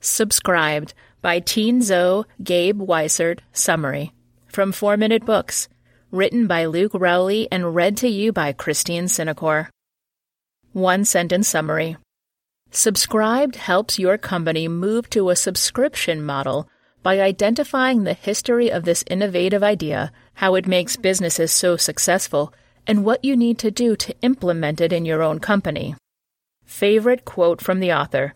Subscribed by Tien Tzuo Gabe Weisert. Summary from 4 Minute Books. Written by Luke Rowley and read to you by Christine Cinecor. One sentence summary. Subscribed helps your company move to a subscription model by identifying the history of this innovative idea, how it makes businesses so successful, and what you need to do to implement it in your own company. Favorite quote from the author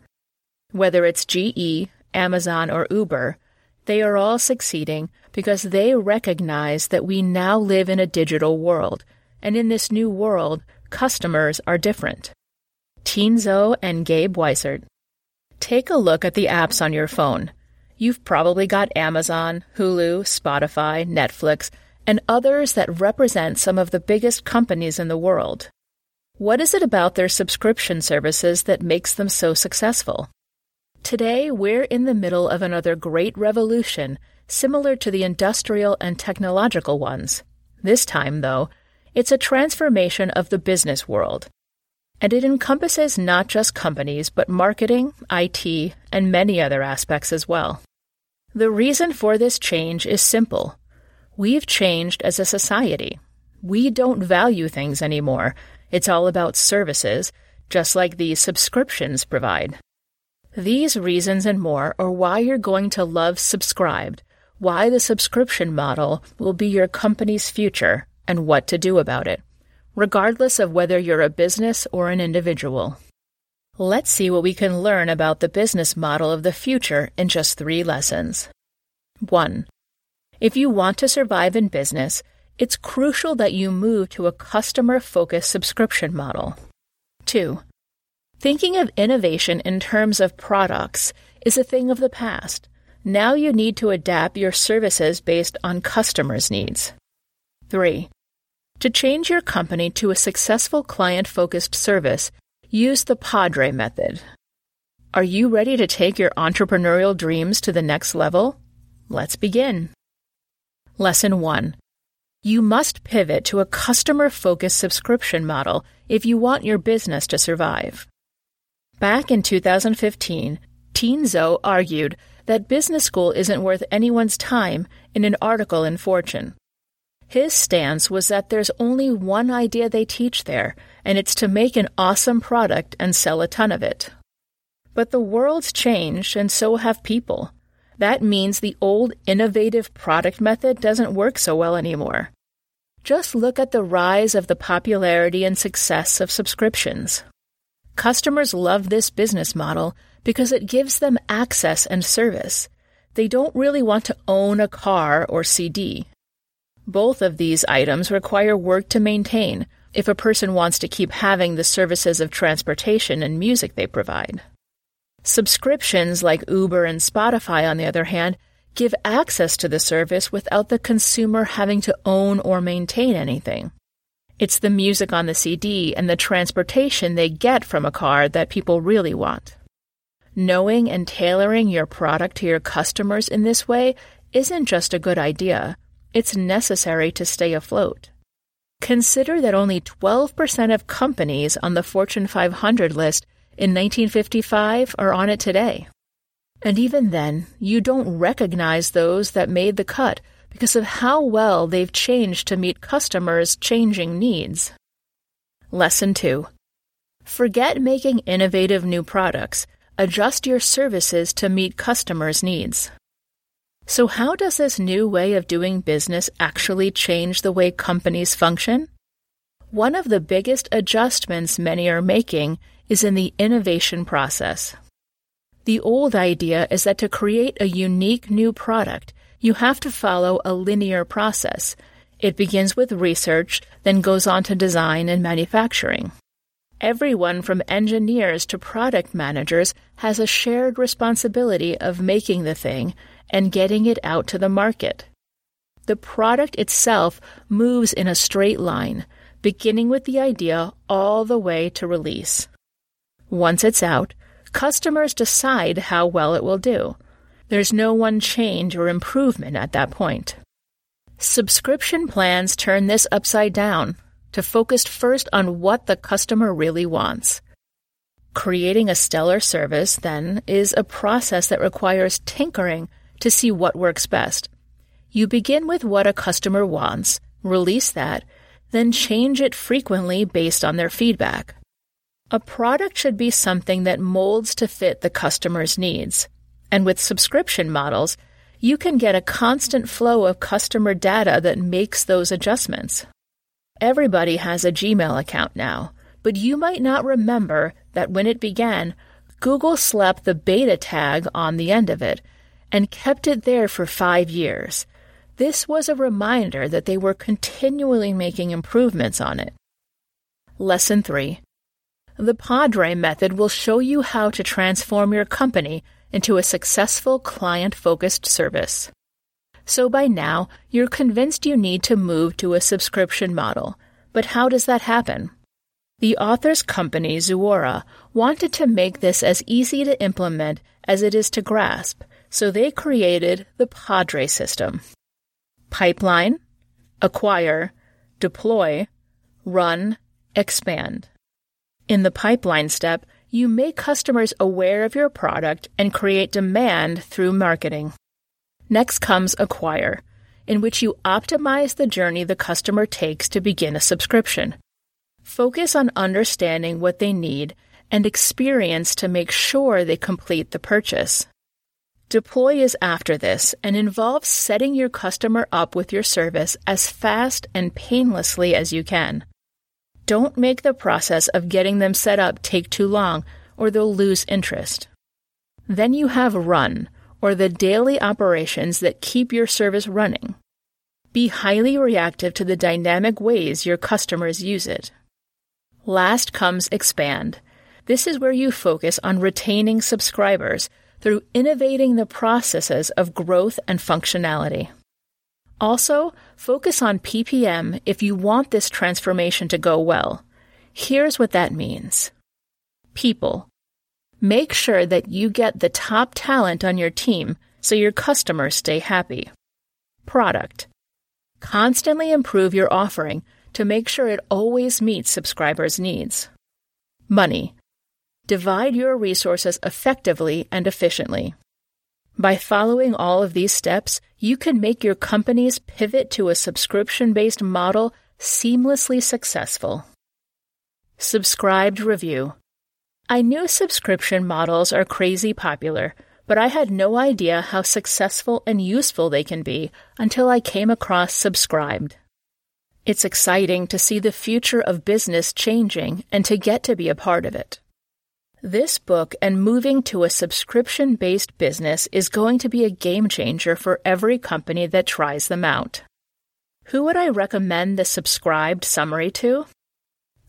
whether it's GE, Amazon, or Uber, they are all succeeding because they recognize that we now live in a digital world, and in this new world, customers are different. Tien Tzuo and Gabe Weisert. Take a look at the apps on your phone. You've probably got Amazon, Hulu, Spotify, Netflix, and others that represent some of the biggest companies in the world. What is it about their subscription services that makes them so successful? Today, we're in the middle of another great revolution, similar to the industrial and technological ones. This time, though, it's a transformation of the business world. And it encompasses not just companies, but marketing, IT, and many other aspects as well. The reason for this change is simple. We've changed as a society. We don't value things anymore. It's all about services, just like these subscriptions provide. These reasons and more are why you're going to love Subscribed, why the subscription model will be your company's future, and what to do about it, regardless of whether you're a business or an individual. Let's see what we can learn about the business model of the future in just three lessons. 1. If you want to survive in business, it's crucial that you move to a customer focused subscription model. 2. Thinking of innovation in terms of products is a thing of the past. Now you need to adapt your services based on customers' needs. 3. To change your company to a successful client focused service, use the Padre method. Are you ready to take your entrepreneurial dreams to the next level? Let's begin. Lesson 1 You must pivot to a customer focused subscription model if you want your business to survive. Back in 2015, Tien Tzuo argued that business school isn't worth anyone's time in an article in Fortune. His stance was that there's only one idea they teach there, and it's to make an awesome product and sell a ton of it. But the world's changed, and so have people. That means the old innovative product method doesn't work so well anymore. Just look at the rise of the popularity and success of subscriptions. Customers love this business model because it gives them access and service. They don't really want to own a car or CD. Both of these items require work to maintain if a person wants to keep having the services of transportation and music they provide. Subscriptions like Uber and Spotify, on the other hand, give access to the service without the consumer having to own or maintain anything. It's the music on the CD and the transportation they get from a car that people really want. Knowing and tailoring your product to your customers in this way isn't just a good idea, it's necessary to stay afloat. Consider that only 12% of companies on the Fortune 500 list in 1955 are on it today. And even then, you don't recognize those that made the cut because of how well they've changed to meet customers' changing needs. Lesson 2 Forget making innovative new products. Adjust your services to meet customers' needs. So, how does this new way of doing business actually change the way companies function? One of the biggest adjustments many are making is in the innovation process. The old idea is that to create a unique new product, you have to follow a linear process. It begins with research, then goes on to design and manufacturing. Everyone from engineers to product managers has a shared responsibility of making the thing and getting it out to the market. The product itself moves in a straight line, beginning with the idea all the way to release. Once it's out, customers decide how well it will do. There's no one change or improvement at that point. Subscription plans turn this upside down to focus first on what the customer really wants. Creating a stellar service, then, is a process that requires tinkering to see what works best. You begin with what a customer wants, release that, then change it frequently based on their feedback. A product should be something that molds to fit the customer's needs. And with subscription models, you can get a constant flow of customer data that makes those adjustments. Everybody has a Gmail account now, but you might not remember that when it began, Google slapped the beta tag on the end of it and kept it there for five years. This was a reminder that they were continually making improvements on it. Lesson 3 The Padre method will show you how to transform your company into a successful client focused service. So by now, you're convinced you need to move to a subscription model. But how does that happen? The author's company, Zuora, wanted to make this as easy to implement as it is to grasp, so they created the Padre system. Pipeline, acquire, deploy, run, expand. In the pipeline step, you make customers aware of your product and create demand through marketing. Next comes Acquire, in which you optimize the journey the customer takes to begin a subscription. Focus on understanding what they need and experience to make sure they complete the purchase. Deploy is after this and involves setting your customer up with your service as fast and painlessly as you can. Don't make the process of getting them set up take too long, or they'll lose interest. Then you have run, or the daily operations that keep your service running. Be highly reactive to the dynamic ways your customers use it. Last comes expand. This is where you focus on retaining subscribers through innovating the processes of growth and functionality. Also, focus on PPM if you want this transformation to go well. Here's what that means People. Make sure that you get the top talent on your team so your customers stay happy. Product. Constantly improve your offering to make sure it always meets subscribers' needs. Money. Divide your resources effectively and efficiently. By following all of these steps, you can make your company's pivot to a subscription based model seamlessly successful. Subscribed Review I knew subscription models are crazy popular, but I had no idea how successful and useful they can be until I came across Subscribed. It's exciting to see the future of business changing and to get to be a part of it. This book and moving to a subscription based business is going to be a game changer for every company that tries them out. Who would I recommend the subscribed summary to?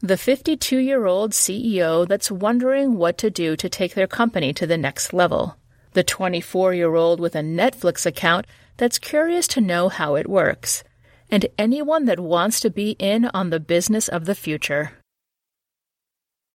The 52 year old CEO that's wondering what to do to take their company to the next level. The 24 year old with a Netflix account that's curious to know how it works. And anyone that wants to be in on the business of the future.